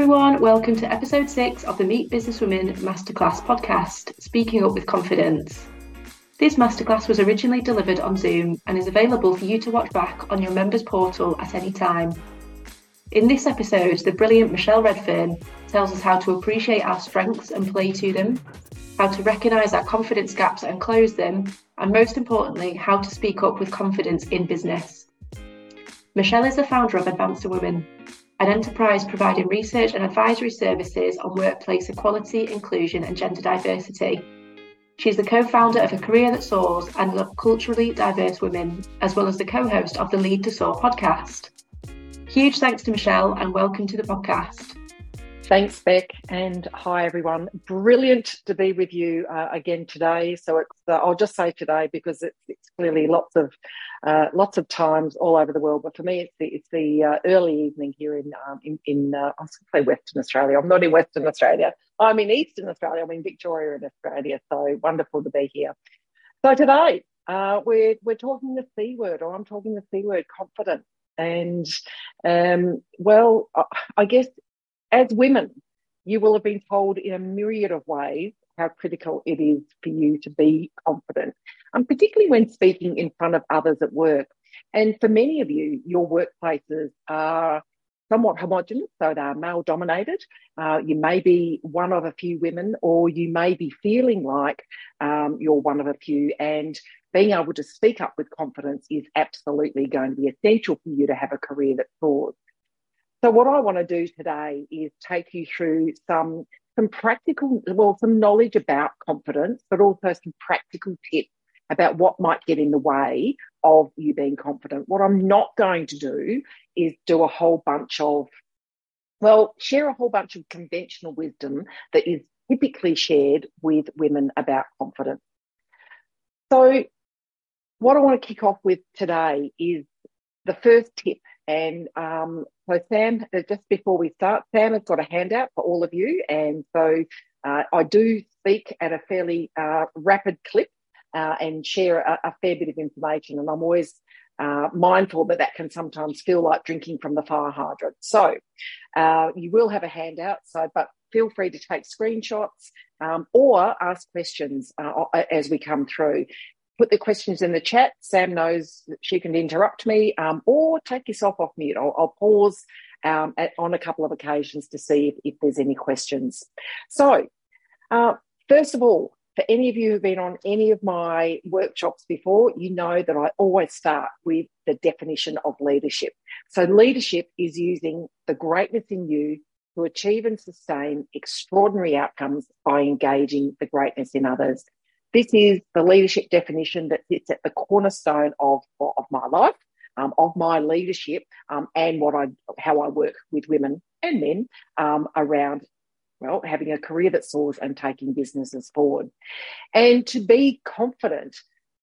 everyone, welcome to episode six of the Meet Businesswomen Masterclass podcast, Speaking Up with Confidence. This masterclass was originally delivered on Zoom and is available for you to watch back on your members portal at any time. In this episode, the brilliant Michelle Redfern tells us how to appreciate our strengths and play to them, how to recognise our confidence gaps and close them, and most importantly, how to speak up with confidence in business. Michelle is the founder of Advancing Women, an enterprise providing research and advisory services on workplace equality, inclusion, and gender diversity. She's the co founder of A Career That Soars and of Culturally Diverse Women, as well as the co host of the Lead to Soar podcast. Huge thanks to Michelle and welcome to the podcast. Thanks, Beck, and hi everyone. Brilliant to be with you uh, again today. So it's uh, I'll just say today because it's, it's clearly lots of uh, lots of times all over the world, but for me it's the it's the uh, early evening here in um, in, in uh, I was going to say Western Australia. I'm not in Western Australia. I'm in Eastern Australia. I'm in Victoria in Australia. So wonderful to be here. So today uh, we're we're talking the C word, or I'm talking the C word, confident. And um, well, I guess as women, you will have been told in a myriad of ways how critical it is for you to be confident, and particularly when speaking in front of others at work. And for many of you, your workplaces are somewhat homogenous, so they are male dominated. Uh, you may be one of a few women, or you may be feeling like um, you're one of a few. And being able to speak up with confidence is absolutely going to be essential for you to have a career that soars. So, what I want to do today is take you through some some practical, well, some knowledge about confidence, but also some practical tips about what might get in the way of you being confident. What I'm not going to do is do a whole bunch of, well, share a whole bunch of conventional wisdom that is typically shared with women about confidence. So, what I want to kick off with today is the first tip. And um, so, Sam, uh, just before we start, Sam has got a handout for all of you. And so, uh, I do speak at a fairly uh, rapid clip uh, and share a, a, fair bit of information. And I'm always uh, mindful that that can sometimes feel like drinking from the fire hydrant. So uh, you will have a handout. So, but feel free to take screenshots um, or ask questions as we come through. Put the questions in the chat. Sam knows that she can interrupt me, um, or take yourself off mute. I'll, I'll pause um, at, on a couple of occasions to see if, if there's any questions. So, uh, first of all, for any of you who've been on any of my workshops before, you know that I always start with the definition of leadership. So, leadership is using the greatness in you to achieve and sustain extraordinary outcomes by engaging the greatness in others. This is the leadership definition that sits at the cornerstone of, of my life, um, of my leadership, um, and what I how I work with women and men um, around well, having a career that soars and taking businesses forward. And to be confident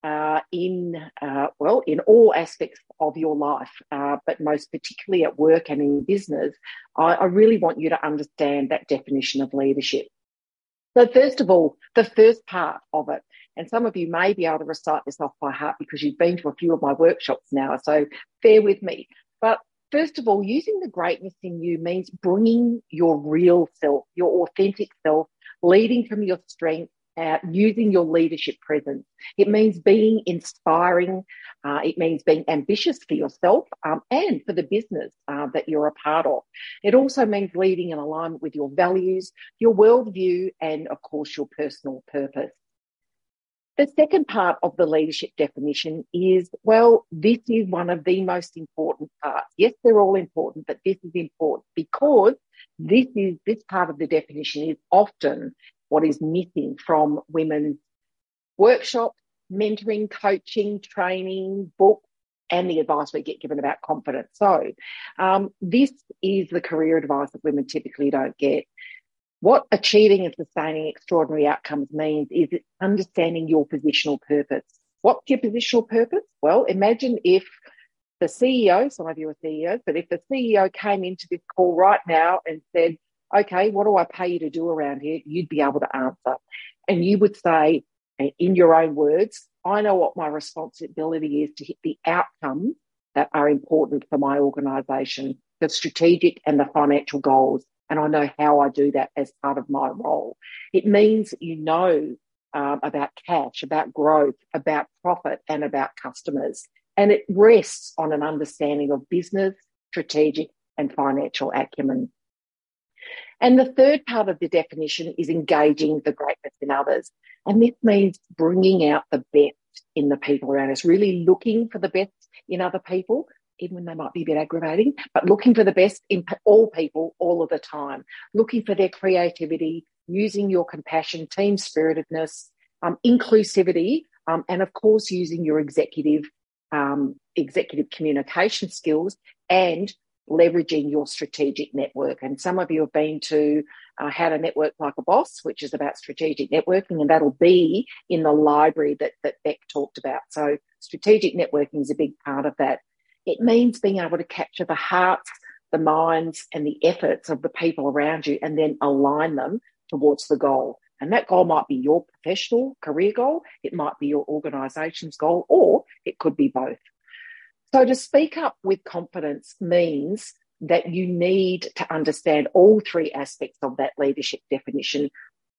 uh, in, uh, well, in all aspects of your life, uh, but most particularly at work and in business, I, I really want you to understand that definition of leadership. So, first of all, the first part of it, and some of you may be able to recite this off by heart because you've been to a few of my workshops now, so bear with me. But First of all, using the greatness in you means bringing your real self, your authentic self, leading from your strength, uh, using your leadership presence. It means being inspiring. Uh, it means being ambitious for yourself um, and for the business uh, that you're a part of. It also means leading in alignment with your values, your worldview, and of course, your personal purpose. The second part of the leadership definition is well, this is one of the most important parts. Yes, they're all important, but this is important because this is this part of the definition is often what is missing from women's workshops, mentoring, coaching, training, books, and the advice we get given about confidence. So, um, this is the career advice that women typically don't get. What achieving and sustaining extraordinary outcomes means is understanding your positional purpose. What's your positional purpose? Well, imagine if the CEO, some of you are CEOs, but if the CEO came into this call right now and said, okay, what do I pay you to do around here? You'd be able to answer. And you would say, in your own words, I know what my responsibility is to hit the outcomes that are important for my organisation, the strategic and the financial goals And I know how I do that as part of my role. It means you know um, about cash, about growth, about profit, and about customers. And it rests on an understanding of business, strategic, and financial acumen. And the third part of the definition is engaging the greatness in others. And this means bringing out the best in the people around us, really looking for the best in other people, even when they might be a bit aggravating, but looking for the best in all people all of the time, looking for their creativity, using your compassion, team spiritedness, um, inclusivity, um, and of course, using your executive um, executive communication skills and leveraging your strategic network. And some of you have been to uh, How to Network Like a Boss, which is about strategic networking, and that'll be in the library that, that Beck talked about. So, strategic networking is a big part of that. It means being able to capture the hearts, the minds, and the efforts of the people around you and then align them towards the goal. And that goal might be your professional career goal, it might be your organisation's goal, or it could be both. So to speak up with confidence means that you need to understand all three aspects of that leadership definition.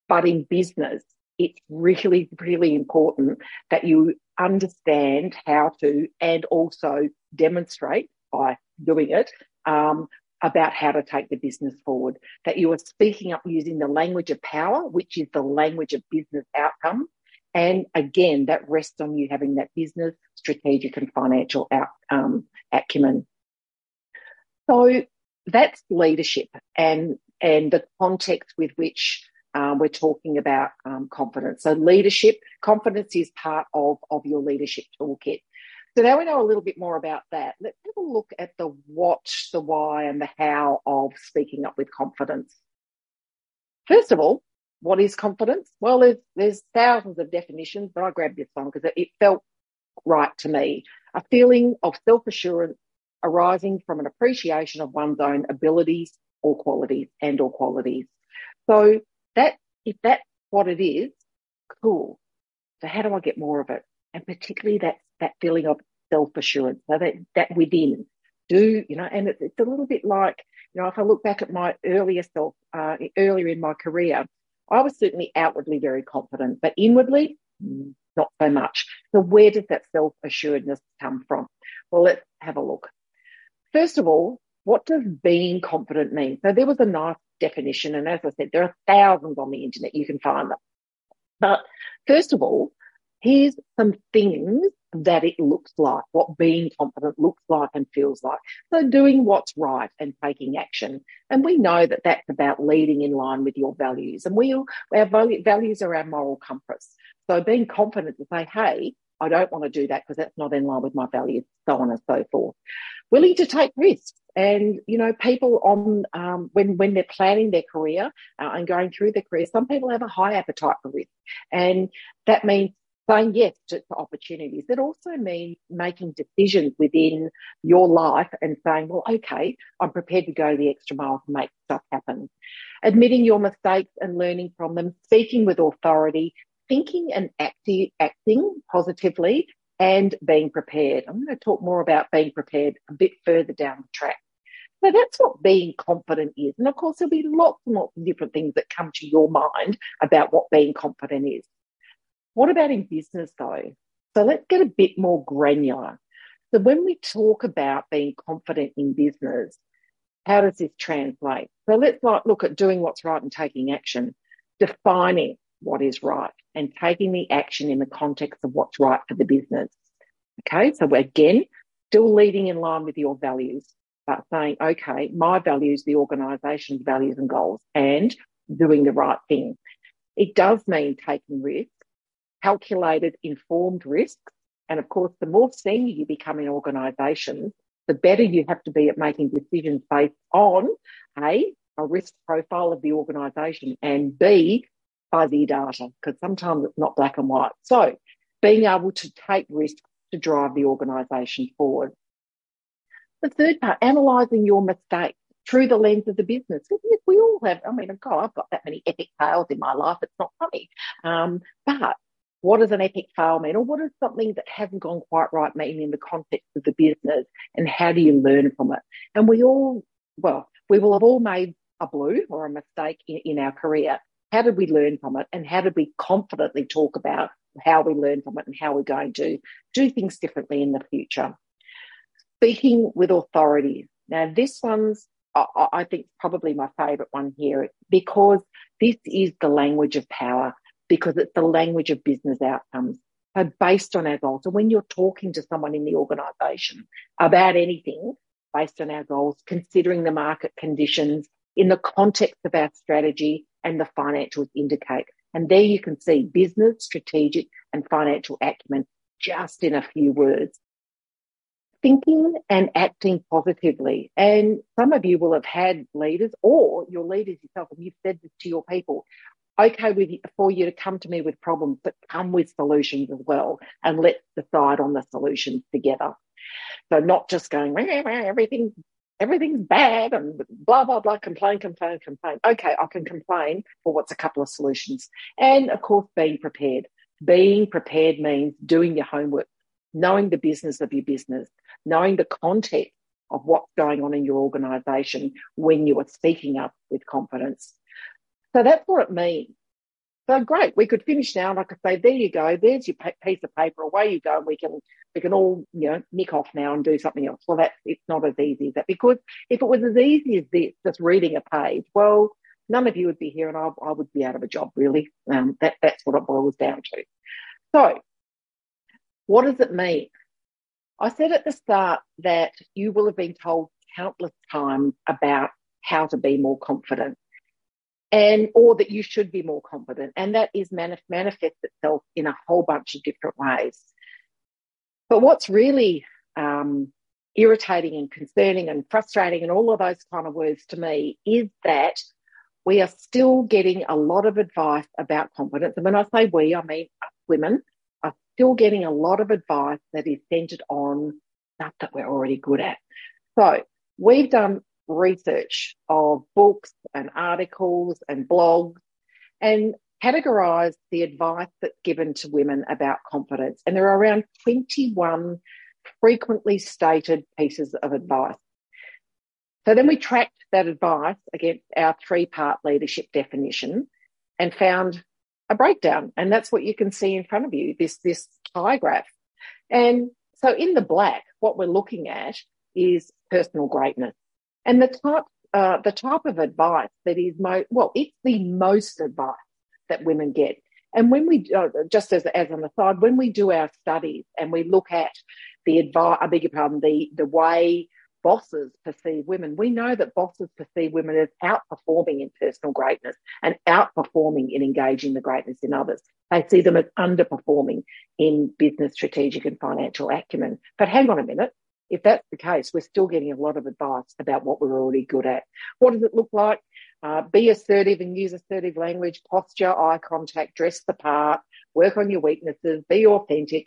But in business, it's really, really important that you understand how to and also demonstrate by doing it um, about how to take the business forward. That you are speaking up using the language of power, which is the language of business outcome. and again, that rests on you having that business, strategic, and financial out, um, acumen. So that's leadership and and the context with which uh, we're talking about um, confidence. So leadership, confidence is part of of your leadership toolkit. So now we know a little bit more about that. Let's have a look at the what, the why, and the how of speaking up with confidence. First of all, what is confidence? Well, there's, there's thousands of definitions, but I grabbed this one because it, it felt right to me. A feeling of self assurance arising from an appreciation of one's own abilities or qualities and or qualities. So that if that's what it is, cool. So how do I get more of it? And particularly that that feeling of self assurance, so that that within. Do you know? And it, it's a little bit like you know, if I look back at my earlier self, uh, earlier in my career, I was certainly outwardly very confident, but inwardly, not so much. So, where does that self assuredness come from? Well, let's have a look. First of all, what does being confident mean? So, there was a nice definition, and as I said, there are thousands on the internet, you can find them. But first of all, here's some things that it looks like, what being confident looks like and feels like. So, doing what's right and taking action. And we know that that's about leading in line with your values. And we, our values are our moral compass. So, being confident to say, hey, I don't want to do that because that's not in line with my values, so on and so forth. Willing to take risks. And you know, people on um, when when they're planning their career uh, and going through their career, some people have a high appetite for risk, and that means saying yes to, to, opportunities. It also means making decisions within your life and saying, well, okay, I'm prepared to go the extra mile to make stuff happen. Admitting your mistakes and learning from them, speaking with authority, thinking and acti- acting positively, and being prepared. I'm going to talk more about being prepared a bit further down the track. So that's what being confident is. And of course, there'll be lots and lots of different things that come to your mind about what being confident is. What about in business though? So let's get a bit more granular. So when we talk about being confident in business, how does this translate? So let's like look at doing what's right and taking action, defining what is right and taking the action in the context of what's right for the business. Okay, so again still leading in line with your values, but saying, okay, my values, the organisation's values and goals, and doing the right thing. It does mean taking risks calculated, informed risks. And of course, the more senior you become in organisations, the better you have to be at making decisions based on A, a risk profile of the organisation, and B, fuzzy data, because sometimes it's not black and white. So being able to take risks to drive the organisation forward. The third part, analysing your mistakes through the lens of the business. Yes, we all have, I mean, God, I've got that many epic fails in my life. It's not funny. Um, but what does an epic fail mean? Or what does something that hasn't gone quite right mean in the context of the business? And how do you learn from it? And we all, well, we will have all made a blue or a mistake in, in our career, how did we learn from it? And how did we confidently talk about how we learn from it and how we're going to do things differently in the future? Speaking with authority. Now, this one's, I, think, probably my favourite one here because this is the language of power, because it's the language of business outcomes. So, based on our goals. So, when you're talking to someone in the organisation about anything based on our goals, considering the market conditions in the context of our strategy and the financials indicate. And there you can see business, strategic, and financial acumen just in a few words thinking and acting positively. And some of you will have had leaders or your leaders yourself, and you've said this to your people. Okay, with for you to come to me with problems, but come with solutions as well, and let's decide on the solutions together. So not just going everything everything's bad and blah blah blah complain complain complain okay i can complain but what's a couple of solutions and of course being prepared being prepared means doing your homework knowing the business of your business knowing the context of what's going on in your organization when you are speaking up with confidence. So that's what it means. So great, we could finish now. Like I say, there you go. There's your piece of paper. Away you go. And we can we can all you know nick off now and do something else. Well, that's it's not as easy as that because if it was as easy as this, just reading a page, well, none of you would be here, and I, I would be out of a job. Really, um, that that's what it boils down to. So, what does it mean? I said at the start that you will have been told countless times about how to be more confident and or that you should be more confident. And that is manif- manifests itself in a whole bunch of different ways. But what's really um, irritating and concerning and frustrating and all of those kind of words to me is that we are still getting a lot of advice about confidence. And when i say we i mean women are still getting a lot of advice that is centered on stuff that we're already good at. So we've done research of books and articles and blogs and categorized the advice that's given to women about confidence. And there are around 21 frequently stated pieces of advice. So then we tracked that advice against our three part leadership definition and found a breakdown. And that's what you can see in front of you, this, this pie graph. And so in the black, what we're looking at is personal greatness. And the type, uh, the type of advice that is most, well, it's the most advice that women get. And when we, uh, just as, as an aside, when we do our studies and we look at the advice, I beg your pardon, the, the way bosses perceive women. We know that bosses perceive women as outperforming in personal greatness and outperforming in engaging the greatness in others. They see them as underperforming in business, strategic, and financial acumen. But hang on a minute. If that's the case, we're still getting a lot of advice about what we're already good at. What does it look like? Uh, be assertive and use assertive language, posture, eye contact, dress the part, work on your weaknesses, be authentic,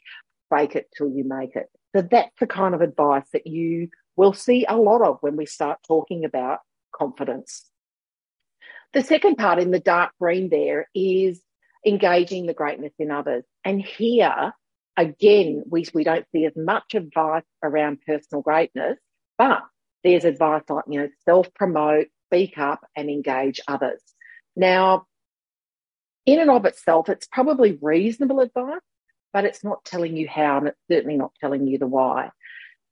fake it till you make it. So that's the kind of advice that you we'll see a lot of when we start talking about confidence. The second part in the dark green there is engaging the greatness in others. And here, again, we, we don't see as much advice around personal greatness, but there's advice like, you know, self promote, speak up, and engage others. Now, in and of itself, it's probably reasonable advice, but it's not telling you how, and it's certainly not telling you the why.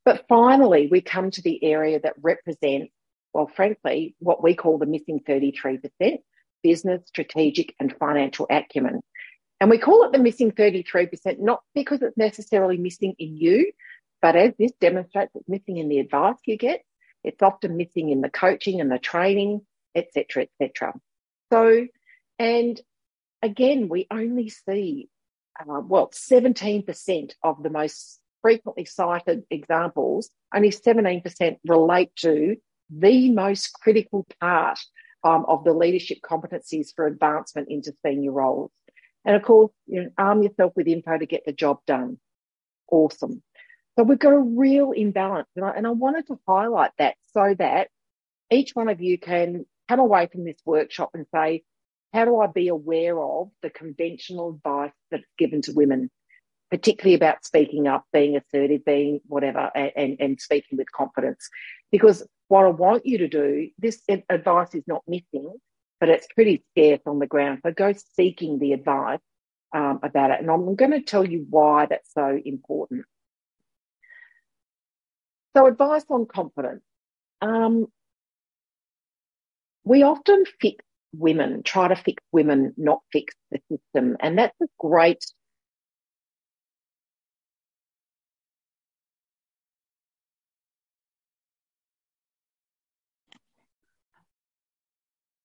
But finally, we come to the area that represents, well, frankly, what we call the missing 33% business, strategic, and financial acumen. And we call it the missing 33%, not because it's necessarily missing in you, but as this demonstrates, it's missing in the advice you get. It's often missing in the coaching and the training, etc., etc. So, and again, we only see, uh, well, 17% of the most frequently cited examples, only 17% relate to the most critical part um, of the leadership competencies for advancement into senior roles. And of course, you know, arm yourself with info to get the job done. Awesome. So we've got a real imbalance. And I, and I wanted to highlight that so that each one of you can come away from this workshop and say, how do I be aware of the conventional advice that's given to women? particularly about speaking up, being assertive, being whatever, and, and, and speaking with confidence. Because what I want you to do, this advice is not missing, but it's pretty scarce on the ground. So go seeking the advice um, about it. And I'm going to tell you why that's so important. So, advice on confidence. Um, we often fix women, try to fix women, not fix the system. And that's a great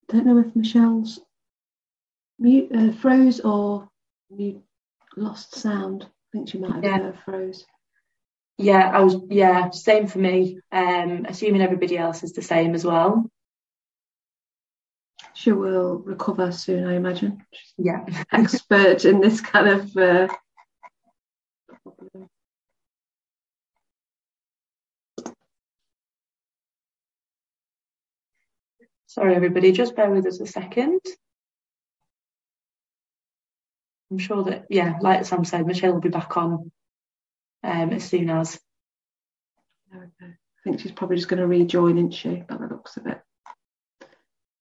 don't know if Michelle's mute, uh, froze or mute, lost sound. I think she might have yeah. froze. Yeah, I was. Yeah, same for me. Um, assuming everybody else is the same as well. She will recover soon, I imagine. Yeah, expert in this kind of. Uh, Sorry, everybody, just bear with us a second. I'm sure that, yeah, like Sam said, Michelle will be back on um, as soon as. I think she's probably just going to rejoin, isn't she, by the looks of it?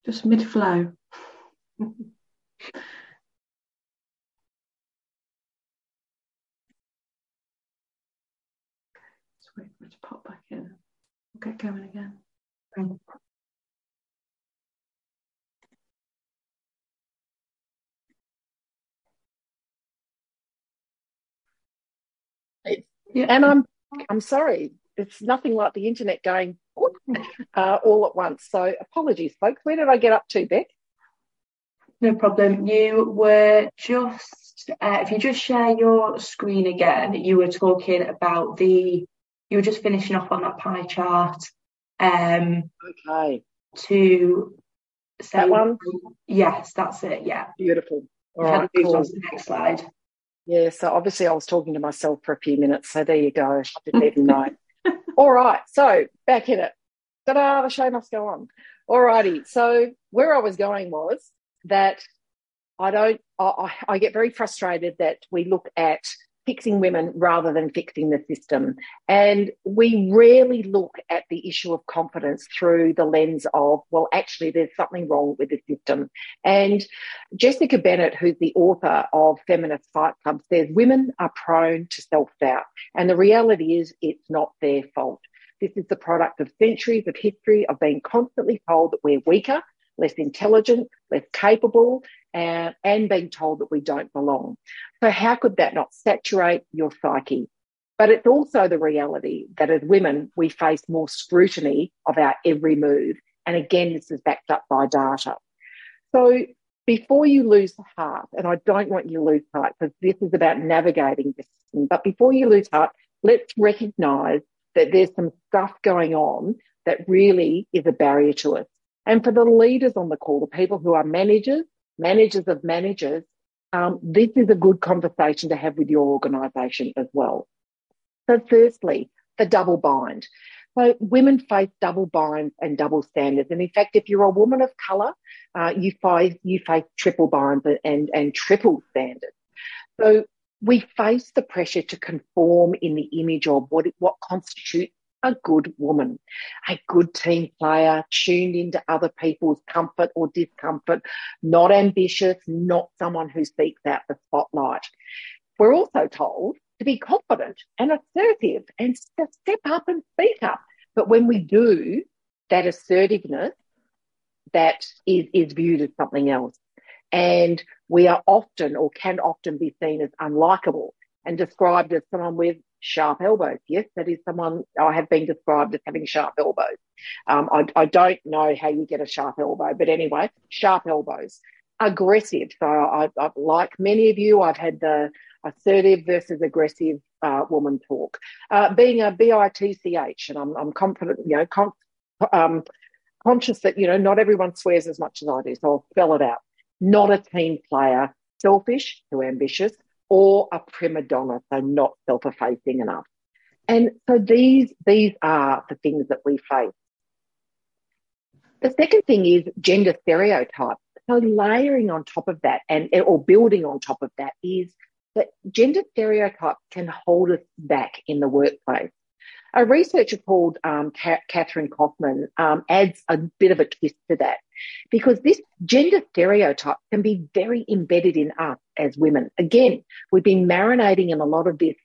Just mid flow. Wait for it to pop back in. We'll get going again. Yeah. And I'm I'm sorry, it's nothing like the internet going uh, all at once. So apologies, folks. Where did I get up to, Beck? No problem. You were just uh, if you just share your screen again, you were talking about the you were just finishing off on that pie chart. Um, okay. To say that one. Yes, that's it. Yeah. Beautiful. All right. Cool. On to the next slide. Yeah, so obviously I was talking to myself for a few minutes. So there you go. I didn't even know. All right, so back in it. Ta-da, the show must go on. All righty. So where I was going was that I don't, I, I get very frustrated that we look at fixing women rather than fixing the system. And we rarely look at the issue of confidence through the lens of, well, actually, there's something wrong with the system. And Jessica Bennett, who's the author of Feminist Fight Club, says women are prone to self doubt. And the reality is, it's not their fault. This is the product of centuries of history of being constantly told that we're weaker, less intelligent, less capable, and, and being told that we don't belong. So, how could that not saturate your psyche? But it's also the reality that as women, we face more scrutiny of our every move. And again, this is backed up by data. So, before you lose heart, and I don't want you to lose heart because this is about navigating this, but before you lose heart, let's recognize that there's some stuff going on that really is a barrier to us. And for the leaders on the call, the people who are managers, managers of managers, um, this is a good conversation to have with your organisation as well. So, firstly, the double bind. So, women face double binds and double standards. And in fact, if you're a woman of colour, uh, you face you face triple binds and and triple standards. So, we face the pressure to conform in the image of what what constitutes a good woman, a good team player, tuned into other people's comfort or discomfort, not ambitious, not someone who seeks out the spotlight. We're also told to be confident and assertive and to step up and speak up. But when we do, that assertiveness that is, is viewed as something else. And we are often or can often be seen as unlikable and described as someone with sharp elbows. Yes, that is someone I have been described as having sharp elbows. Um, I, I, don't know how you get a sharp elbow, but anyway, sharp elbows. Aggressive. So I, I like many of you, I've had the assertive versus aggressive uh, woman talk. Uh, being a BITCH, and I'm, I'm confident, you know, um, conscious that, you know, not everyone swears as much as I do, so I'll spell it out. Not a team player, selfish, too ambitious, or a prima donna, so not self-effacing enough. And so these, these are the things that we face. The second thing is gender stereotypes. So layering on top of that and or building on top of that is that gender stereotypes can hold us back in the workplace. A researcher called um, Catherine Kaufman um, adds a bit of a twist to that because this gender stereotype can be very embedded in us as women. Again, we've been marinating in a lot of this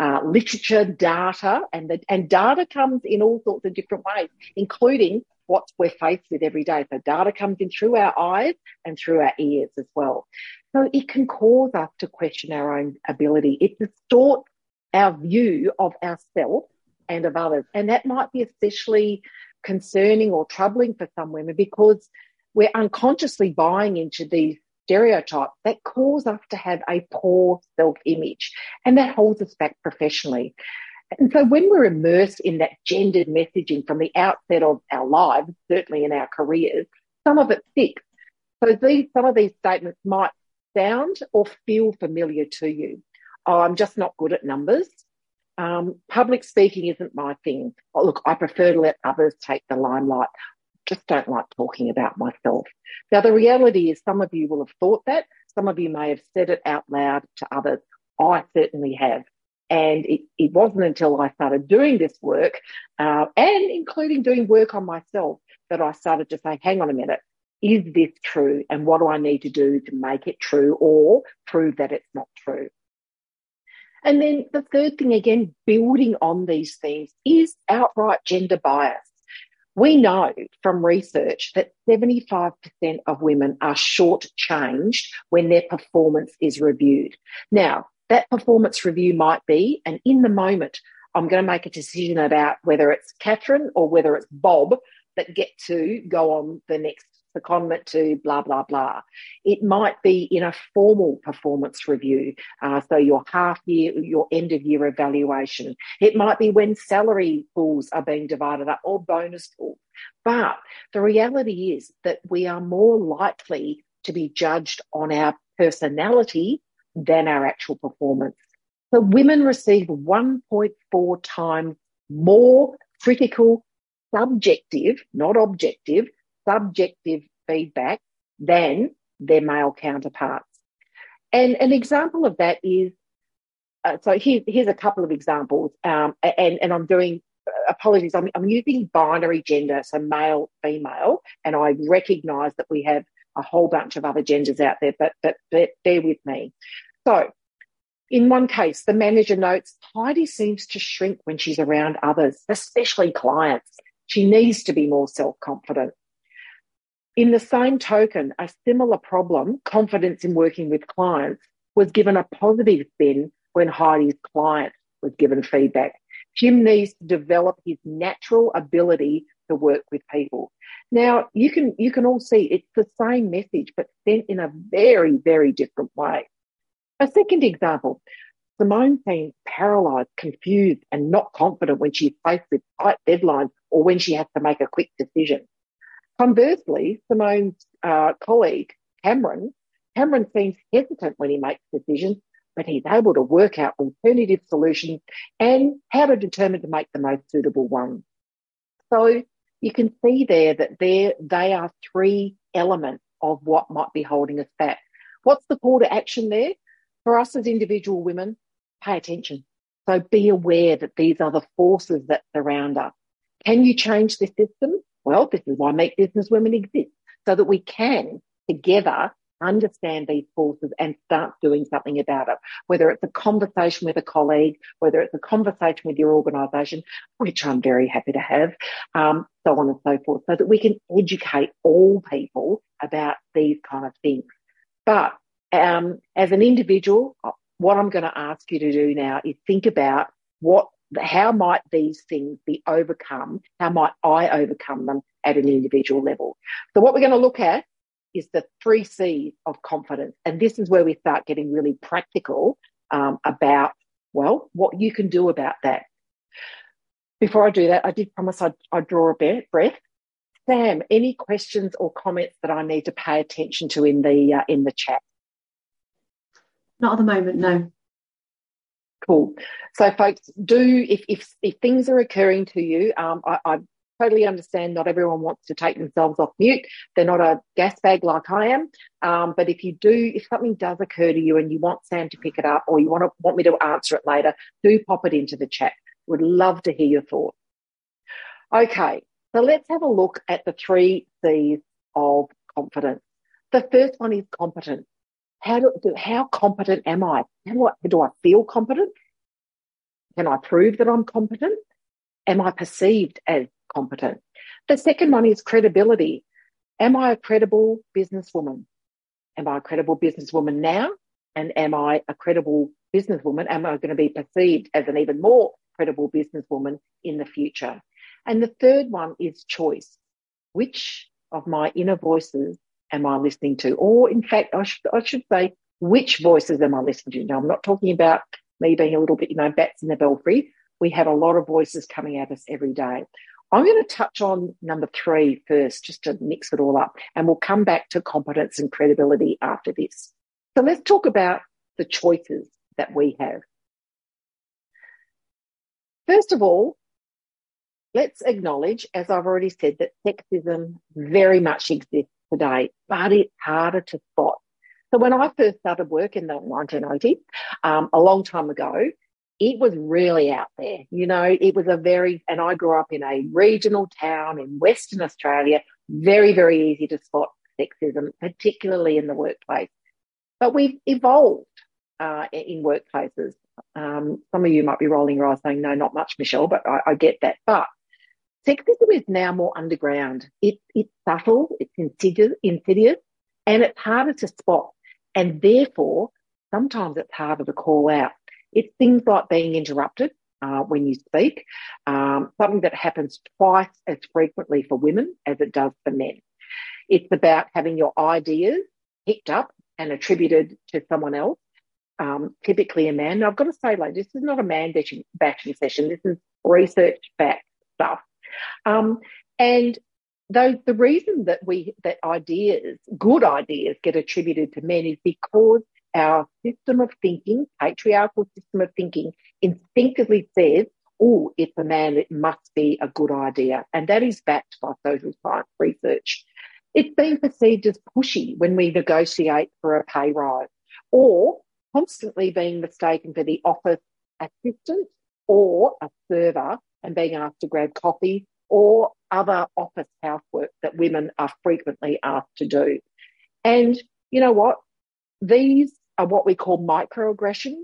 uh, literature, data, and the, and data comes in all sorts of different ways, including what we're faced with every day. So data comes in through our eyes and through our ears as well. So it can cause us to question our own ability. It distorts our view of ourselves and of others. And that might be especially concerning or troubling for some women because we're unconsciously buying into these stereotypes that cause us to have a poor self image and that holds us back professionally. And so when we're immersed in that gendered messaging from the outset of our lives, certainly in our careers, some of it sticks. So these, some of these statements might sound or feel familiar to you. Oh, I'm just not good at numbers. Um, public speaking isn't my thing. Oh, look, I prefer to let others take the limelight. Just don't like talking about myself. Now, the reality is, some of you will have thought that. Some of you may have said it out loud to others. I certainly have. And it, it wasn't until I started doing this work, uh, and including doing work on myself, that I started to say, hang on a minute, is this true? And what do I need to do to make it true or prove that it's not true? And then the third thing, again, building on these themes, is outright gender bias. We know from research that 75% of women are shortchanged when their performance is reviewed. Now, that performance review might be, and in the moment, I'm going to make a decision about whether it's Catherine or whether it's Bob that get to go on the next secondment to blah, blah, blah. It might be in a formal performance review. Uh, so your half year, your end of year evaluation. It might be when salary pools are being divided up or bonus pools. But the reality is that we are more likely to be judged on our personality than our actual performance. So women receive 1.4 times more critical, subjective, not objective, subjective feedback than their male counterparts. And an example of that is uh, so here, here's a couple of examples, um, and, and I'm doing apologies, I'm, I'm using binary gender, so male, female, and I recognise that we have a whole bunch of other genders out there, but, but, but bear with me. So, in one case, the manager notes Heidi seems to shrink when she's around others, especially clients. She needs to be more self confident. In the same token, a similar problem, confidence in working with clients, was given a positive spin when Heidi's client was given feedback. Jim needs to develop his natural ability to work with people. Now you can you can all see it's the same message, but sent in a very, very different way. A second example, Simone seems paralyzed, confused, and not confident when she's faced with tight deadlines or when she has to make a quick decision. Conversely, Simone's uh, colleague, Cameron, Cameron seems hesitant when he makes decisions, but he's able to work out alternative solutions and how to determine to make the most suitable one. So you can see there that there they are three elements of what might be holding us back. What's the call to action there? For us as individual women, pay attention. So be aware that these are the forces that surround us. Can you change the system? Well, this is why Make Business Women exists, so that we can together understand these forces and start doing something about it. Whether it's a conversation with a colleague, whether it's a conversation with your organisation, which I'm very happy to have, um, so on and so forth, so that we can educate all people about these kind of things. But um, as an individual, what I'm going to ask you to do now is think about what how might these things be overcome? How might I overcome them at an individual level? So what we're going to look at is the three C's of confidence. And this is where we start getting really practical um, about, well, what you can do about that. Before I do that, I did promise I'd, I'd draw a bit breath. Sam, any questions or comments that I need to pay attention to in the uh, in the chat? Not at the moment, no. Cool. So, folks, do if if, if things are occurring to you, um, I, I totally understand not everyone wants to take themselves off mute. They're not a gas bag like I am. Um, but if you do, if something does occur to you and you want Sam to pick it up or you want to want me to answer it later, do pop it into the chat. Would love to hear your thoughts. Okay, so let's have a look at the three C's of confidence. The first one is competent. How do, how competent am I? Do I, do I feel competent? Can I prove that I'm competent? Am I perceived as competent? The second one is credibility. Am I a credible businesswoman? Am I a credible businesswoman now? And am I a credible businesswoman? Am I going to be perceived as an even more credible businesswoman in the future? And the third one is choice. Which of my inner voices am I listening to? Or in fact, I should, I should say, which voices am I listening to? Now, I'm not talking about me being a little bit, you know, bats in the belfry. We have a lot of voices coming at us every day. I'm going to touch on number three first, just to mix it all up, and we'll come back to competence and credibility after this. So let's talk about the choices that we have. First of all, let's acknowledge, as I've already said, that sexism very much exists today, but it's harder to spot. So when I first started work in the 1980s, um, a long time ago, it was really out there. You know, it was a very, and I grew up in a regional town in Western Australia, very, very easy to spot sexism, particularly in the workplace. But we've evolved uh, in workplaces. Um, some of you might be rolling your eyes saying, no, not much, Michelle, but I, I get that. But Sexism is now more underground. It, it's subtle, it's insidious, insidious, and it's harder to spot. And therefore, sometimes it's harder to call out. It's things like being interrupted uh, when you speak, um, something that happens twice as frequently for women as it does for men. It's about having your ideas picked up and attributed to someone else, um, typically a man. Now, I've got to say, like, this is not a man bashing session. This is research backed stuff. Um, and though the reason that we that ideas, good ideas, get attributed to men is because our system of thinking, patriarchal system of thinking, instinctively says, oh, it's a man, it must be a good idea. And that is backed by social science research. It's been perceived as pushy when we negotiate for a pay rise or constantly being mistaken for the office assistant or a server and being asked to grab coffee or other office housework that women are frequently asked to do. And you know what? These are what we call microaggressions.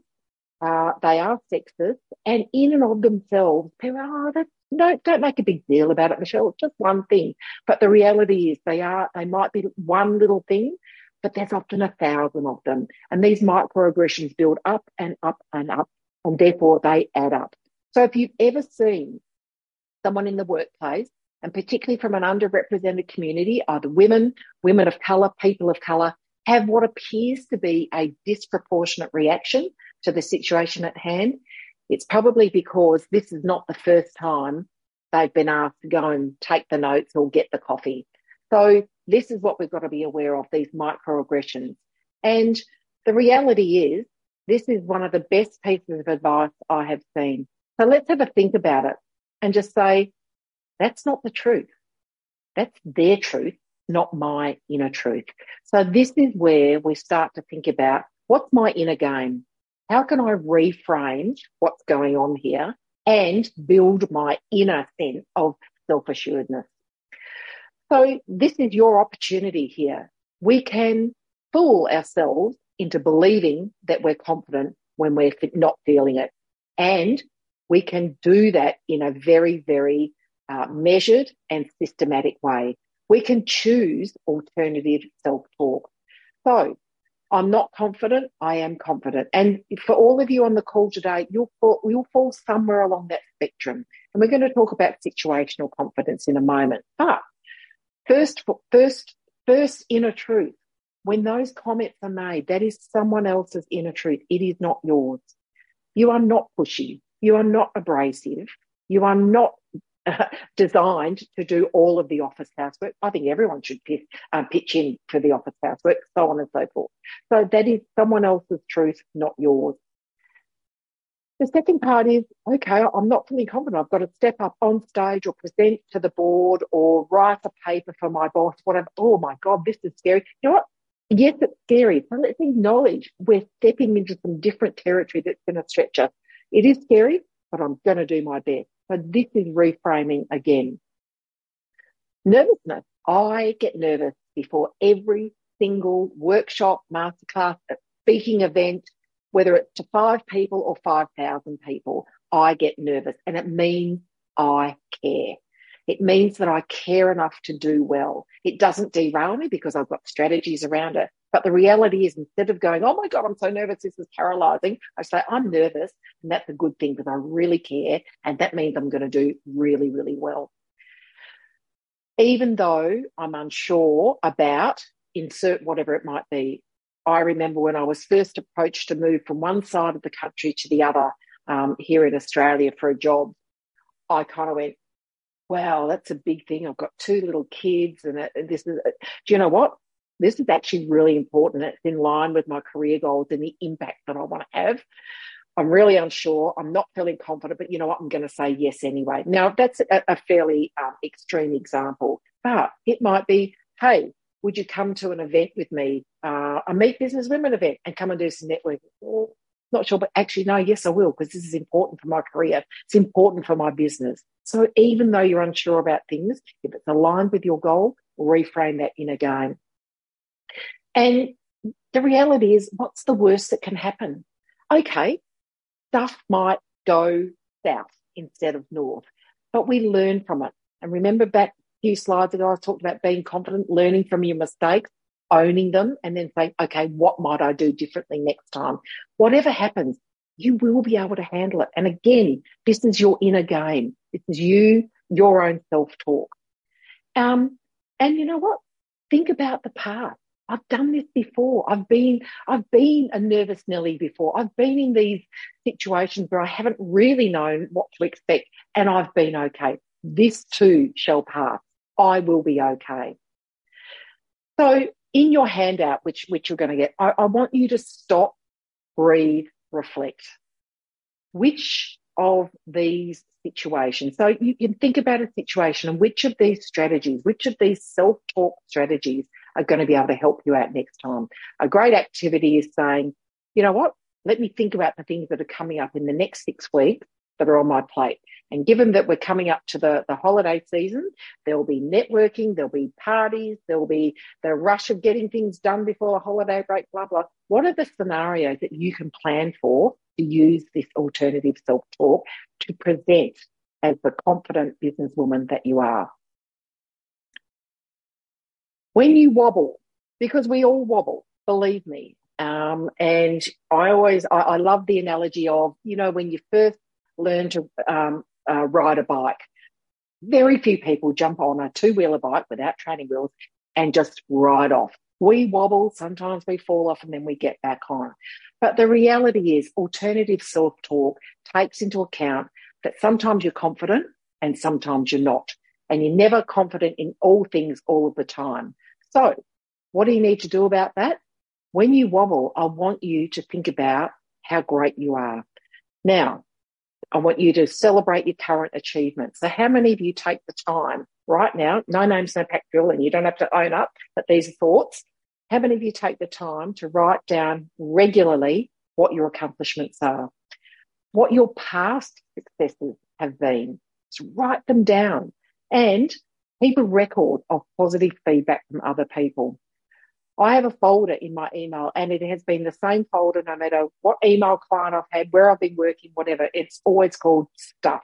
Uh, they are sexist, and in and of themselves, people are, oh, that's, no, don't make a big deal about it, Michelle. It's just one thing. But the reality is, they are, they might be one little thing, but there's often a thousand of them. And these microaggressions build up and up and up, and therefore they add up. So if you've ever seen someone in the workplace, and particularly from an underrepresented community, either women, women of colour, people of colour, have what appears to be a disproportionate reaction to the situation at hand, it's probably because this is not the first time they've been asked to go and take the notes or get the coffee. So this is what we've got to be aware of, these microaggressions. And the reality is, this is one of the best pieces of advice I have seen. So let's have a think about it and just say, that's not the truth. That's their truth, not my inner truth. So this is where we start to think about what's my inner game? How can I reframe what's going on here and build my inner sense of self assuredness? So this is your opportunity here. We can fool ourselves into believing that we're confident when we're not feeling it. And we can do that in a very, very uh, measured and systematic way. We can choose alternative self talk. So I'm not confident. I am confident. And for all of you on the call today, you'll fall, you'll fall somewhere along that spectrum. And we're going to talk about situational confidence in a moment. But first, first, first inner truth. When those comments are made, that is someone else's inner truth. It is not yours. You are not pushy. You are not abrasive. You are not uh, designed to do all of the office housework. I think everyone should pitch, uh, pitch in for the office housework, so on and so forth. So that is someone else's truth, not yours. The second part is okay, I'm not feeling confident. I've got to step up on stage or present to the board or write a paper for my boss, whatever. Oh my God, this is scary. You know what? Yes, it's scary. So let's acknowledge we're stepping into some different territory that's going to stretch us. It is scary, but I'm going to do my best. So this is reframing again. Nervousness. I get nervous before every single workshop, masterclass, speaking event, whether it's to five people or 5,000 people, I get nervous and it means I care. It means that I care enough to do well. It doesn't derail me because I've got strategies around it. But the reality is, instead of going, oh my God, I'm so nervous, this is paralyzing, I say, I'm nervous. And that's a good thing because I really care. And that means I'm going to do really, really well. Even though I'm unsure about insert whatever it might be. I remember when I was first approached to move from one side of the country to the other um, here in Australia for a job, I kind of went, wow, that's a big thing. I've got two little kids, and this is, do you know what? This is actually really important. It's in line with my career goals and the impact that I want to have. I'm really unsure. I'm not feeling confident, but you know what? I'm going to say yes anyway. Now, that's a, a fairly um, extreme example, but it might be, hey, would you come to an event with me, uh, a Meat Business Women event, and come and do some networking? Not sure, but actually, no, yes, I will, because this is important for my career. It's important for my business. So even though you're unsure about things, if it's aligned with your goal, reframe that in a game. And the reality is, what's the worst that can happen? Okay, stuff might go south instead of north, but we learn from it. And remember back a few slides ago, I talked about being confident, learning from your mistakes, owning them, and then saying, okay, what might I do differently next time? Whatever happens, you will be able to handle it. And again, this is your inner game. This is you, your own self talk. Um, and you know what? Think about the past. I've done this before. I've been, I've been a nervous Nelly before. I've been in these situations where I haven't really known what to expect and I've been okay. This too shall pass. I will be okay. So in your handout, which, which you're going to get, I, I want you to stop, breathe, reflect. Which of these situations, so you can think about a situation and which of these strategies, which of these self-talk strategies are going to be able to help you out next time. A great activity is saying, you know what? Let me think about the things that are coming up in the next six weeks that are on my plate. And given that we're coming up to the, the holiday season, there'll be networking, there'll be parties, there'll be the rush of getting things done before the holiday break, blah, blah. What are the scenarios that you can plan for to use this alternative self talk to present as the confident businesswoman that you are? When you wobble, because we all wobble, believe me. Um, and I always, I, I love the analogy of, you know, when you first learn to um, uh, ride a bike. Very few people jump on a two wheeler bike without training wheels and just ride off. We wobble, sometimes we fall off and then we get back on. But the reality is, alternative self talk takes into account that sometimes you're confident and sometimes you're not. And you're never confident in all things all of the time. So, what do you need to do about that? When you wobble, I want you to think about how great you are. Now, I want you to celebrate your current achievements. So, how many of you take the time right now? No names, no pack drill, and you don't have to own up, but these are thoughts. How many of you take the time to write down regularly what your accomplishments are, what your past successes have been? Just write them down and keep a record of positive feedback from other people. I have a folder in my email and it has been the same folder no matter what email client I've had, where I've been working, whatever. It's always called stuff.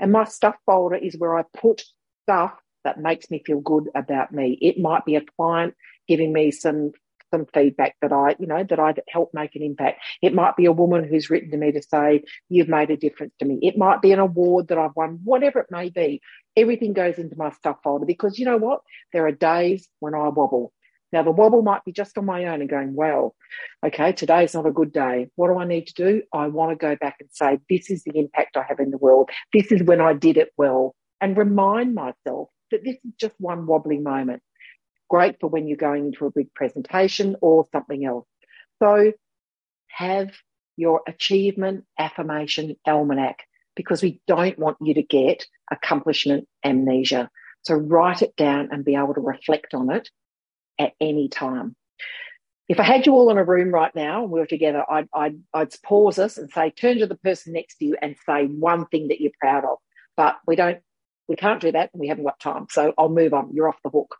And my stuff folder is where I put stuff that makes me feel good about me. It might be a client giving me some some feedback that I, you know, that I help make an impact. It might be a woman who's written to me to say, you've made a difference to me. It might be an award that I've won, whatever it may be. Everything goes into my stuff folder because you know what? There are days when I wobble. Now, the wobble might be just on my own and going, well, okay, today's not a good day. What do I need to do? I want to go back and say, this is the impact I have in the world. This is when I did it well. And remind myself that this is just one wobbly moment. Great for when you're going into a big presentation or something else. So have your achievement affirmation almanac because we don't want you to get accomplishment amnesia. So write it down and be able to reflect on it at any time. If I had you all in a room right now and we were together, I'd, I'd, I'd pause us and say, turn to the person next to you and say one thing that you're proud of. But we don't, we can't do that and we haven't got time. So I'll move on. You're off the hook.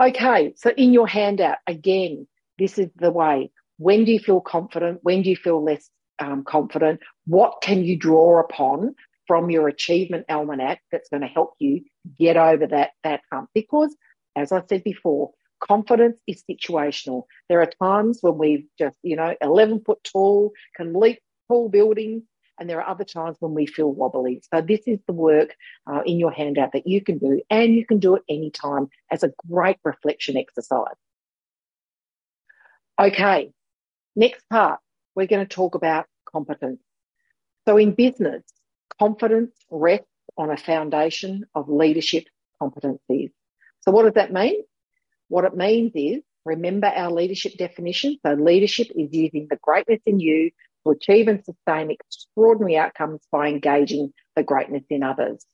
Okay. So in your handout, again, this is the way. When do you feel confident? When do you feel less um, confident? What can you draw upon from your achievement almanac that's going to help you get over that that hump? Because, as I said before, confidence is situational. There are times when we just, you know, 11 foot tall, can leap tall buildings, and there are other times when we feel wobbly. So this is the work uh, in your handout that you can do, and you can do it anytime as a great reflection exercise. Okay, next part, we're going to talk about competence. So in business, confidence rests on a foundation of leadership competencies. So what does that mean? What it means is remember our leadership definition. So leadership is using the greatness in you to achieve and sustain extraordinary outcomes by engaging the greatness in others.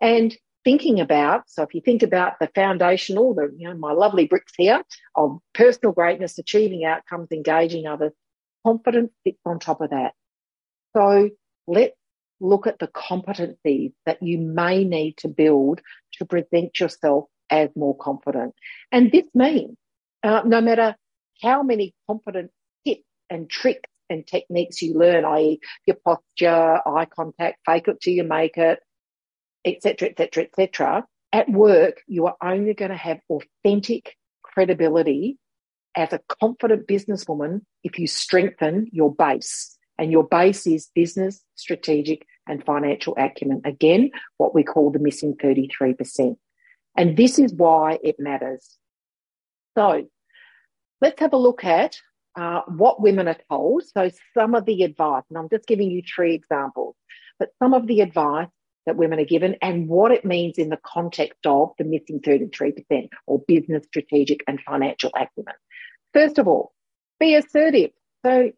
And thinking about, so if you think about the foundational, the, you know, my lovely bricks here of personal greatness, achieving outcomes, engaging others, confidence sits on top of that. So let's look at the competencies that you may need to build to present yourself as more confident. And this means uh, no matter how many competent tips and tricks and techniques you learn, i.e., your posture, eye contact, fake it till you make it, etc., etc., etc. At work, you are only going to have authentic credibility as a confident businesswoman if you strengthen your base. And your base is business, strategic, and financial acumen. Again, what we call the missing 33%. And this is why it matters. So let's have a look at uh, what women are told. So some of the advice, and I'm just giving you three examples, but some of the advice that women are given and what it means in the context of the missing 33% or business, strategic, and financial acumen. First of all, be assertive. So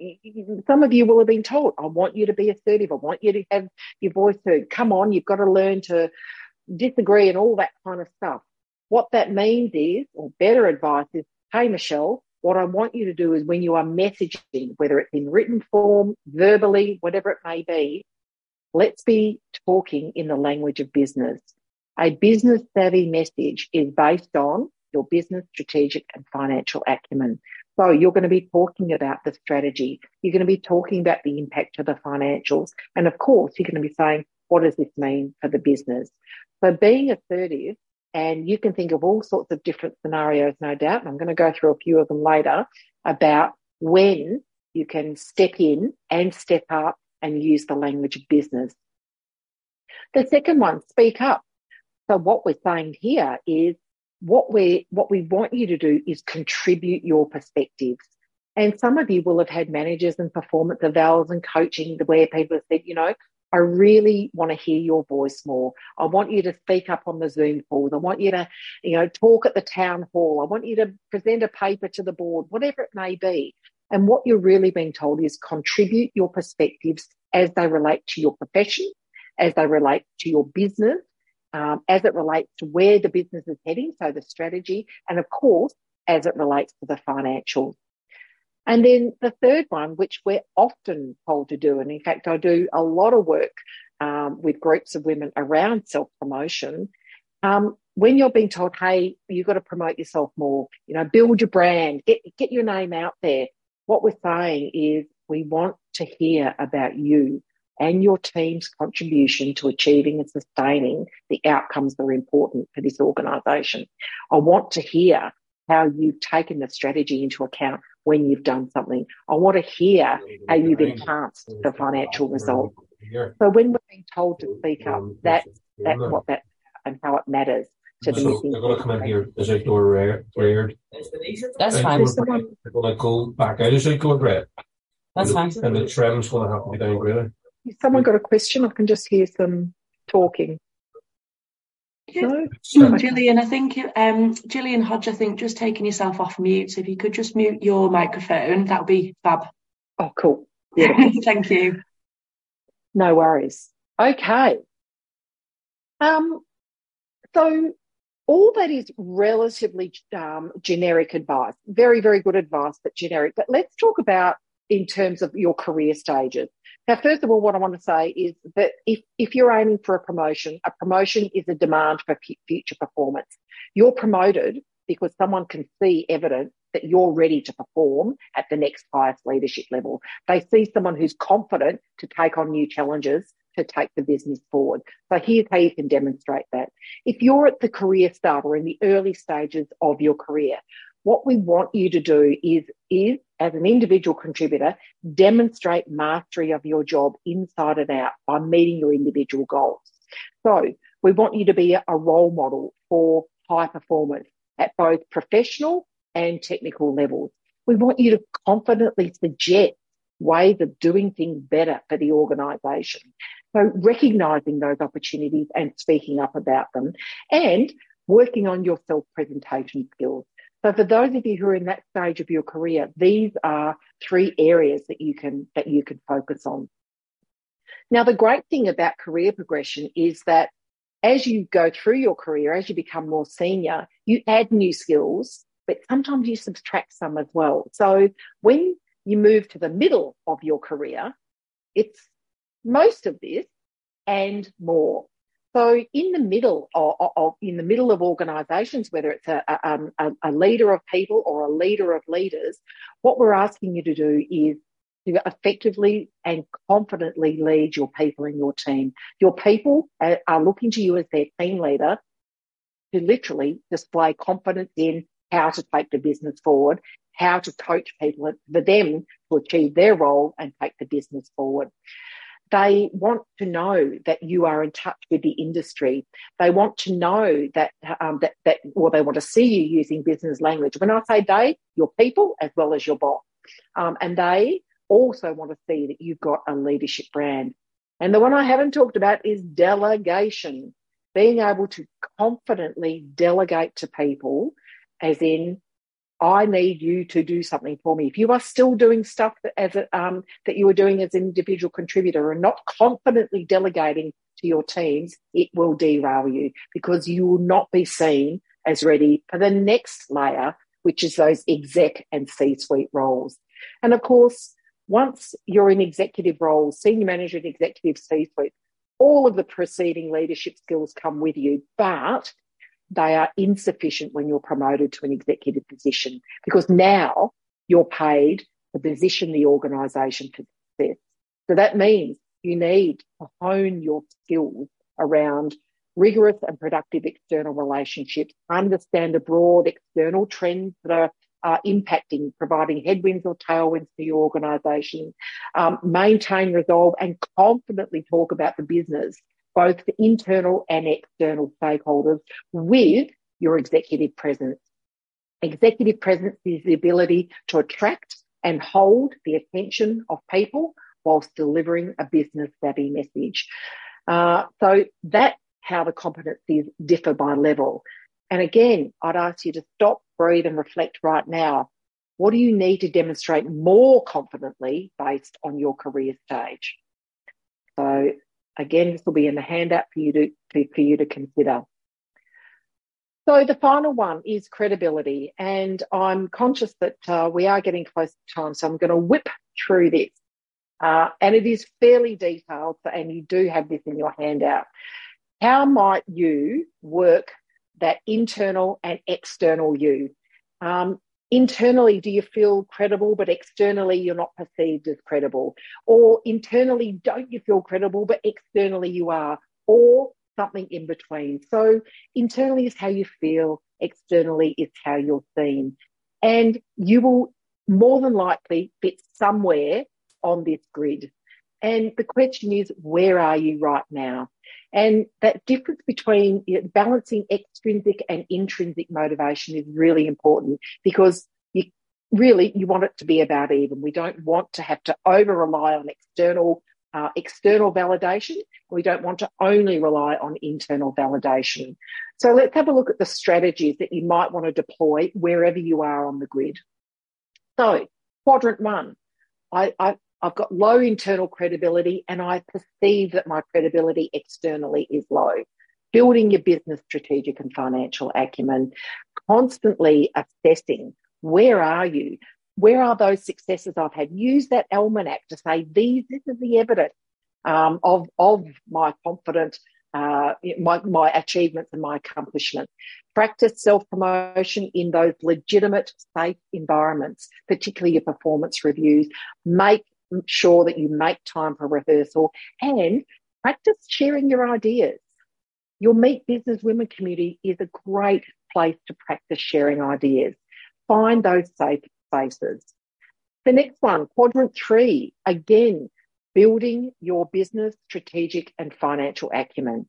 some of you will have been told, I want you to be assertive. I want you to have your voice heard. Come on, you've got to learn to disagree and all that kind of stuff. What that means is, or better advice is, hey, Michelle, what I want you to do is when you are messaging, whether it's in written form, verbally, whatever it may be, let's be talking in the language of business. A business savvy message is based on your business, strategic, and financial acumen. So you're going to be talking about the strategy. You're going to be talking about the impact of the financials. And of course, you're going to be saying, what does this mean for the business? So being assertive, and you can think of all sorts of different scenarios, no doubt. And I'm going to go through a few of them later about when you can step in and step up and use the language of business. The second one, speak up. So what we're saying here is what we what we want you to do is contribute your perspectives. And some of you will have had managers and performance evals and coaching where people have said, you know, I really want to hear your voice more. I want you to speak up on the Zoom calls. I want you to, you know, talk at the town hall. I want you to present a paper to the board, whatever it may be. And what you're really being told is contribute your perspectives as they relate to your profession, as they relate to your business, um, as it relates to where the business is heading, so the strategy, and of course, as it relates to the financials. And then the third one, which we're often told to do, and in fact, I do a lot of work um, with groups of women around self promotion. Um, when you're being told, hey, you've got to promote yourself more, you know, build your brand, get, get your name out there. What we're saying is we want to hear about you and your team's contribution to achieving and sustaining the outcomes that are important for this organisation. I want to hear how you've taken the strategy into account when you've done something. I want to hear how you've enhanced the financial result. So when we're being told to speak up, that's that's what that and how it matters to the so missing. they're going to come in here as outdoor rare, cleared. That's fine. we're- They're going to go back out as outdoor red. That's fine. And the trim's going to have to be downgraded. If someone got a question, I can just hear some talking. No? So, Gillian, I think um, Gillian Hodge, I think just taking yourself off mute. So if you could just mute your microphone, that would be fab. Oh, cool. Thank you. No worries. Okay. Um, so all that is relatively um, generic advice, very, very good advice, but generic. But let's talk about in terms of your career stages. Now, first of all, what I want to say is that if, if you're aiming for a promotion, a promotion is a demand for future performance. You're promoted because someone can see evidence that you're ready to perform at the next highest leadership level. They see someone who's confident to take on new challenges to take the business forward. So here's how you can demonstrate that. If you're at the career start or in the early stages of your career, what we want you to do is, is as an individual contributor, demonstrate mastery of your job inside and out by meeting your individual goals. So we want you to be a role model for high performance at both professional and technical levels. We want you to confidently suggest ways of doing things better for the organisation. So recognizing those opportunities and speaking up about them and working on your self presentation skills. So for those of you who are in that stage of your career, these are three areas that you can, that you can focus on. Now, the great thing about career progression is that as you go through your career, as you become more senior, you add new skills, but sometimes you subtract some as well. So when you move to the middle of your career, it's most of this and more. So in the middle of, of in the middle of organisations, whether it's a, um, a, a leader of people or a leader of leaders, what we're asking you to do is to effectively and confidently lead your people in your team. Your people are looking to you as their team leader to literally display confidence in how to take the business forward, how to coach people for them to achieve their role and take the business forward. They want to know that you are in touch with the industry. They want to know that, um, that, that, or they want to see you using business language. When I say they, your people as well as your boss. Um, and they also want to see that you've got a leadership brand. And the one I haven't talked about is delegation, being able to confidently delegate to people, as in, I need you to do something for me. If you are still doing stuff that, as a, um, that you were doing as an individual contributor and not confidently delegating to your teams, it will derail you because you will not be seen as ready for the next layer, which is those exec and C suite roles. And of course, once you're in executive roles, senior manager and executive C suite, all of the preceding leadership skills come with you, but they are insufficient when you're promoted to an executive position because now you're paid to position the organisation for. So that means you need to hone your skills around rigorous and productive external relationships, understand the broad external trends that are uh, impacting, providing headwinds or tailwinds to your organisation, um, maintain resolve and confidently talk about the business, both the internal and external stakeholders with your executive presence. Executive presence is the ability to attract and hold the attention of people whilst delivering a business savvy message. Uh, so that's how the competencies differ by level. And again, I'd ask you to stop, breathe, and reflect right now. What do you need to demonstrate more confidently based on your career stage? So again, this will be in the handout for you to, for you to consider. So the final one is credibility, and I'm conscious that uh, we are getting close to time, so I'm going to whip through this. Uh, and it is fairly detailed, and you do have this in your handout. How might you work that internal and external you. Um, internally, do you feel credible, but externally you're not perceived as credible? Or internally, don't you feel credible, but externally you are? Or something in between. So internally is how you feel, externally is how you're seen. And you will more than likely fit somewhere on this grid. And the question is, where are you right now? And that difference between you know, balancing extrinsic and intrinsic motivation is really important because you really you want it to be about even. We don't want to have to over rely on external uh, external validation. We don't want to only rely on internal validation. So let's have a look at the strategies that you might want to deploy wherever you are on the grid. So quadrant one, I, I, I've got low internal credibility and I perceive that my credibility externally is low. Building your business strategic and financial acumen, constantly assessing where are you? Where are those successes I've had? Use that almanac to say, these, this is the evidence um, of, of my confident, uh, my, my achievements and my accomplishments. Practice self promotion in those legitimate, safe environments, particularly your performance reviews. Make sure that you make time for rehearsal and practice sharing your ideas. Your Meat Business Women community is a great place to practice sharing ideas. Find those safe spaces. The next one, quadrant three, again, building your business, strategic, and financial acumen.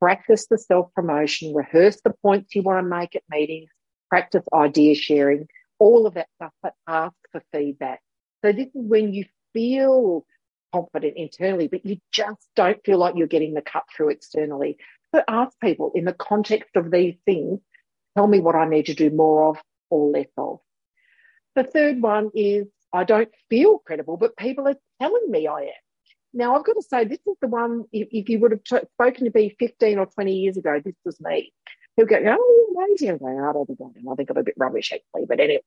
Practice the self promotion, rehearse the points you want to make at meetings, practice idea sharing, all of that stuff, but ask for feedback. So, this is when you feel confident internally, but you just don't feel like you're getting the cut through externally. So, ask people in the context of these things, tell me what I need to do more of or less of. The third one is I don't feel credible, but people are telling me I am. Now, I've got to say, this is the one, if, if you would have t- spoken to me 15 or 20 years ago, this was me. He'll go, oh, amazing. I'm going, oh, I don't think. I think I'm a bit rubbish, actually. But anyway,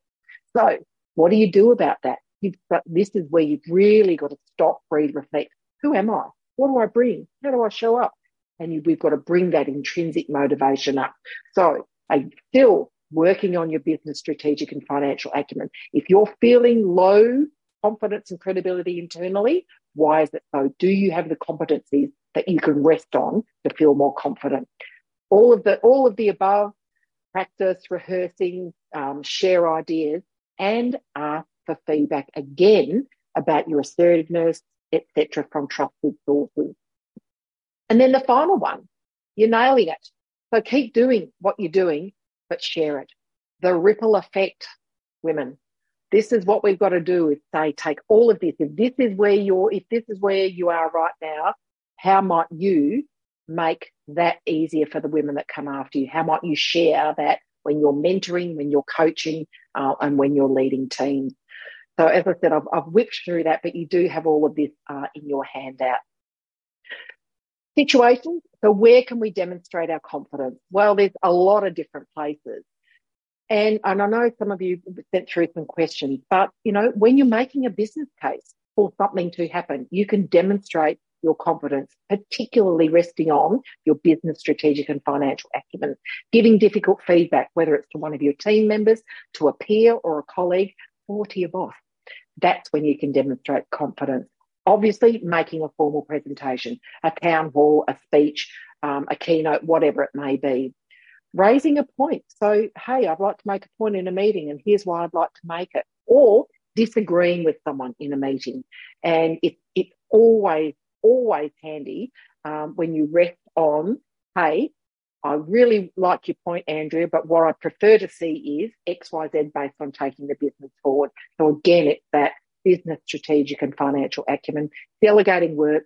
so what do you do about that? You've this is where you've really got to stop, breathe, reflect. Who am I? What do I bring? How do I show up? And you, we've got to bring that intrinsic motivation up. So I still working on your business strategic and financial acumen. If you're feeling low confidence and credibility internally, why is it so? Do you have the competencies that you can rest on to feel more confident? All of the all of the above, practice, rehearsing, um, share ideas, and ask for feedback again about your assertiveness, etc., from trusted sources. And then the final one, you're nailing it. So keep doing what you're doing, but share it. The ripple effect, women. This is what we've got to do is say, take all of this. If this is where you're, if this is where you are right now, how might you make that easier for the women that come after you? How might you share that when you're mentoring, when you're coaching, uh, and when you're leading teams? So, as I said, I've, I've, whipped through that, but you do have all of this uh, in your handout. Situations. So, where can we demonstrate our confidence? Well, there's a lot of different places. And, and I know some of you sent through some questions, but you know, when you're making a business case for something to happen, you can demonstrate your confidence, particularly resting on your business strategic and financial acumen, giving difficult feedback, whether it's to one of your team members, to a peer or a colleague, or to your boss. That's when you can demonstrate confidence. Obviously, making a formal presentation, a town hall, a speech, um, a keynote, whatever it may be raising a point. So, hey, I'd like to make a point in a meeting, and here's why I'd like to make it. Or disagreeing with someone in a meeting. And it, it's always, always handy um, when you rest on, hey, I really like your point, Andrea, but what I prefer to see is X, Y, Z based on taking the business forward. So again, it's that business strategic and financial acumen, delegating work,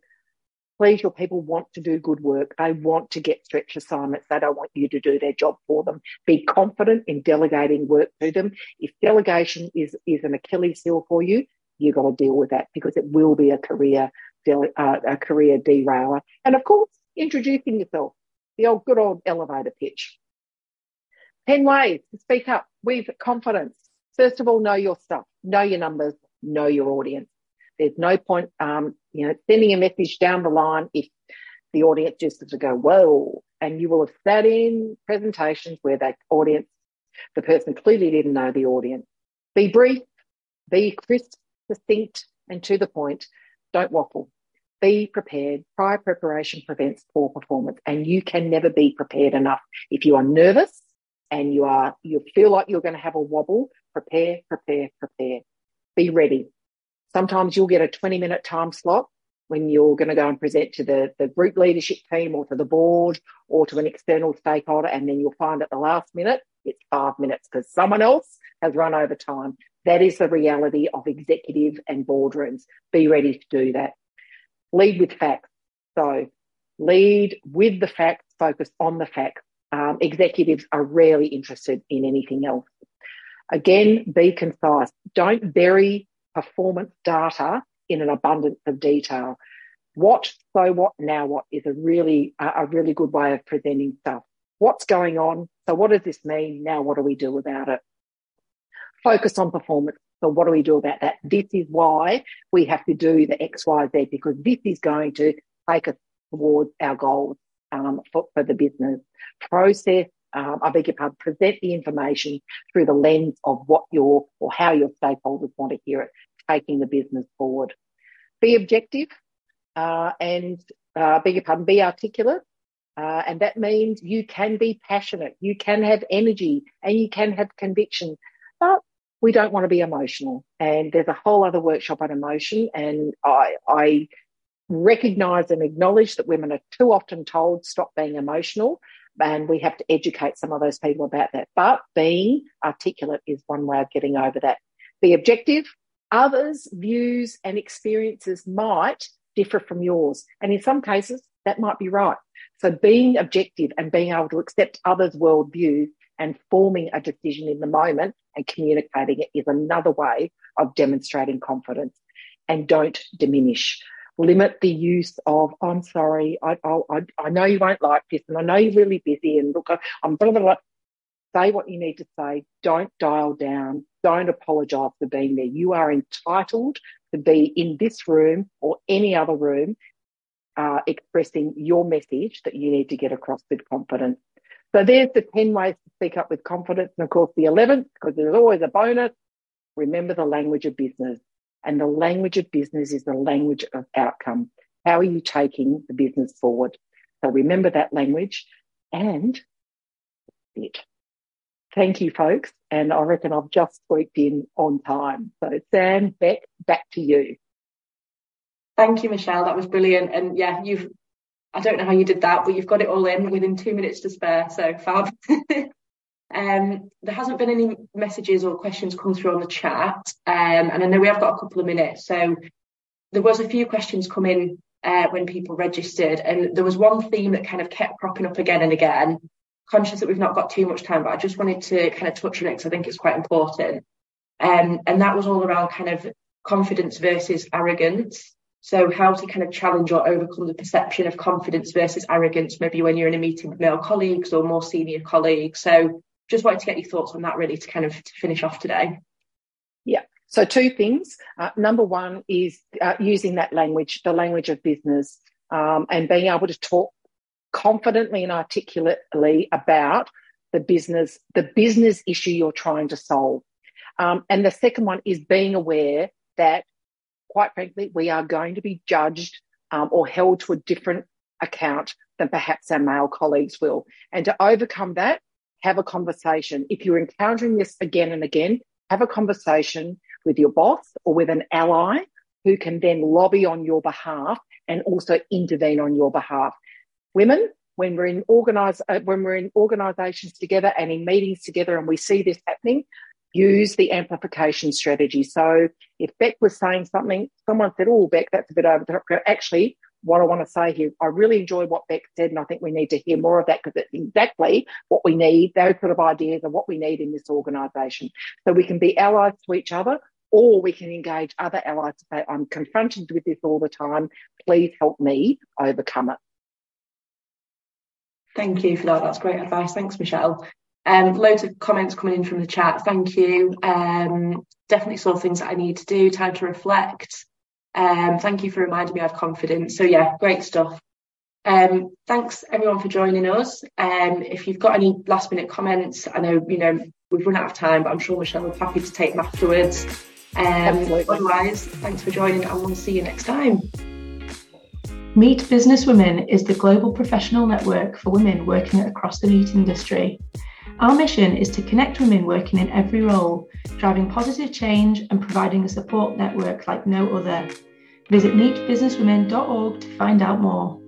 please, your people want to do good work. They want to get stretch assignments. They don't want you to do their job for them. Be confident in delegating work to them. If delegation is, is an Achilles heel for you, you've got to deal with that because it will be a career, uh, a career derailer. And of course, introducing yourself, the old good old elevator pitch. 10 ways to speak up with confidence. First of all, know your stuff, know your numbers, know your audience. There's no point, um, you know, sending a message down the line if the audience just to go, whoa, and you will have sat in presentations where that audience, the person clearly didn't know the audience. Be brief, be crisp, succinct, and to the point. Don't waffle. Be prepared. Prior preparation prevents poor performance, and you can never be prepared enough. If you are nervous and you are you feel like you're going to have a wobble, prepare, prepare, prepare. Be ready. Sometimes you'll get a 20 minute time slot when you're going to go and present to the, the group leadership team or to the board or to an external stakeholder. And then you'll find at the last minute, it's five minutes because someone else has run over time. That is the reality of executive and boardrooms. Be ready to do that. Lead with facts. So lead with the facts, focus on the facts. Um, executives are rarely interested in anything else. Again, be concise. Don't bury performance data in an abundance of detail. What, so what, now what is a really, a really good way of presenting stuff. What's going on? So what does this mean? Now what do we do about it? Focus on performance. So what do we do about that? This is why we have to do the X, Y, Z because this is going to take us towards our goals um, for, for the business. Process um, I beg your pardon, present the information through the lens of what your or how your stakeholders want to hear it, taking the business forward. Be objective uh, and uh, beg your pardon, be articulate. Uh, and that means you can be passionate, you can have energy, and you can have conviction, but we don't want to be emotional. And there's a whole other workshop on emotion. And I, I recognize and acknowledge that women are too often told stop being emotional and we have to educate some of those people about that. But being articulate is one way of getting over that. Be objective. Others' views and experiences might differ from yours. And in some cases, that might be right. So being objective and being able to accept others' worldview and forming a decision in the moment and communicating it is another way of demonstrating confidence. And don't diminish limit the use of, oh, I'm sorry, I, I, I know you won't like this, and I know you're really busy, and look, I'm blah, blah, blah. Say what you need to say. Don't dial down. Don't apologise for being there. You are entitled to be in this room or any other room uh, expressing your message that you need to get across with confidence. So there's the 10 ways to speak up with confidence. And of course, the 11th, because there's always a bonus, remember the language of business. And the language of business is the language of outcome. How are you taking the business forward? So remember that language and it. Thank you, folks. And I reckon I've just squeaked in on time. So, Sam, Beck, back to you. Thank you, Michelle. That was brilliant. And yeah, you've, I don't know how you did that, but you've got it all in within two minutes to spare. So, fab. Um, there hasn't been any messages or questions come through on the chat, um, and I know we have got a couple of minutes. So there was a few questions come in uh, when people registered, and there was one theme that kind of kept cropping up again and again. Conscious that we've not got too much time, but I just wanted to kind of touch on it because I think it's quite important. Um, and that was all around kind of confidence versus arrogance. So how to kind of challenge or overcome the perception of confidence versus arrogance, maybe when you're in a meeting with male colleagues or more senior colleagues. So just wanted to get your thoughts on that really to kind of to finish off today. Yeah. So two things. Uh, number one is uh, using that language, the language of business, um, and being able to talk confidently and articulately about the business, the business issue you're trying to solve. Um, and the second one is being aware that, quite frankly, we are going to be judged um, or held to a different account than perhaps our male colleagues will. And to overcome that, have a conversation. If you're encountering this again and again, have a conversation with your boss or with an ally who can then lobby on your behalf and also intervene on your behalf. Women, when we're in organize, uh, when we're in organizations together and in meetings together and we see this happening, use the amplification strategy. So if Beck was saying something, someone said, Oh, Beck, that's a bit over the top. Actually, what I want to say here. I really enjoy what Beck said, and I think we need to hear more of that because it's exactly what we need. Those sort of ideas are what we need in this organisation. So we can be allies to each other, or we can engage other allies to say, I'm confronted with this all the time. Please help me overcome it. Thank you for that. That's great advice. Thanks, Michelle. Um, loads of comments coming in from the chat. Thank you. Um, definitely saw things that I need to do, time to reflect. Um, thank you for reminding me I have confidence. So yeah, great stuff. Um, thanks everyone for joining us. Um, if you've got any last minute comments, I know you know we've run out of time, but I'm sure Michelle will be happy to take them afterwards. Um, otherwise, thanks for joining, and we'll see you next time. Meat Business Women is the global professional network for women working across the meat industry. Our mission is to connect women working in every role, driving positive change and providing a support network like no other. Visit meatbusinesswomen.org to find out more.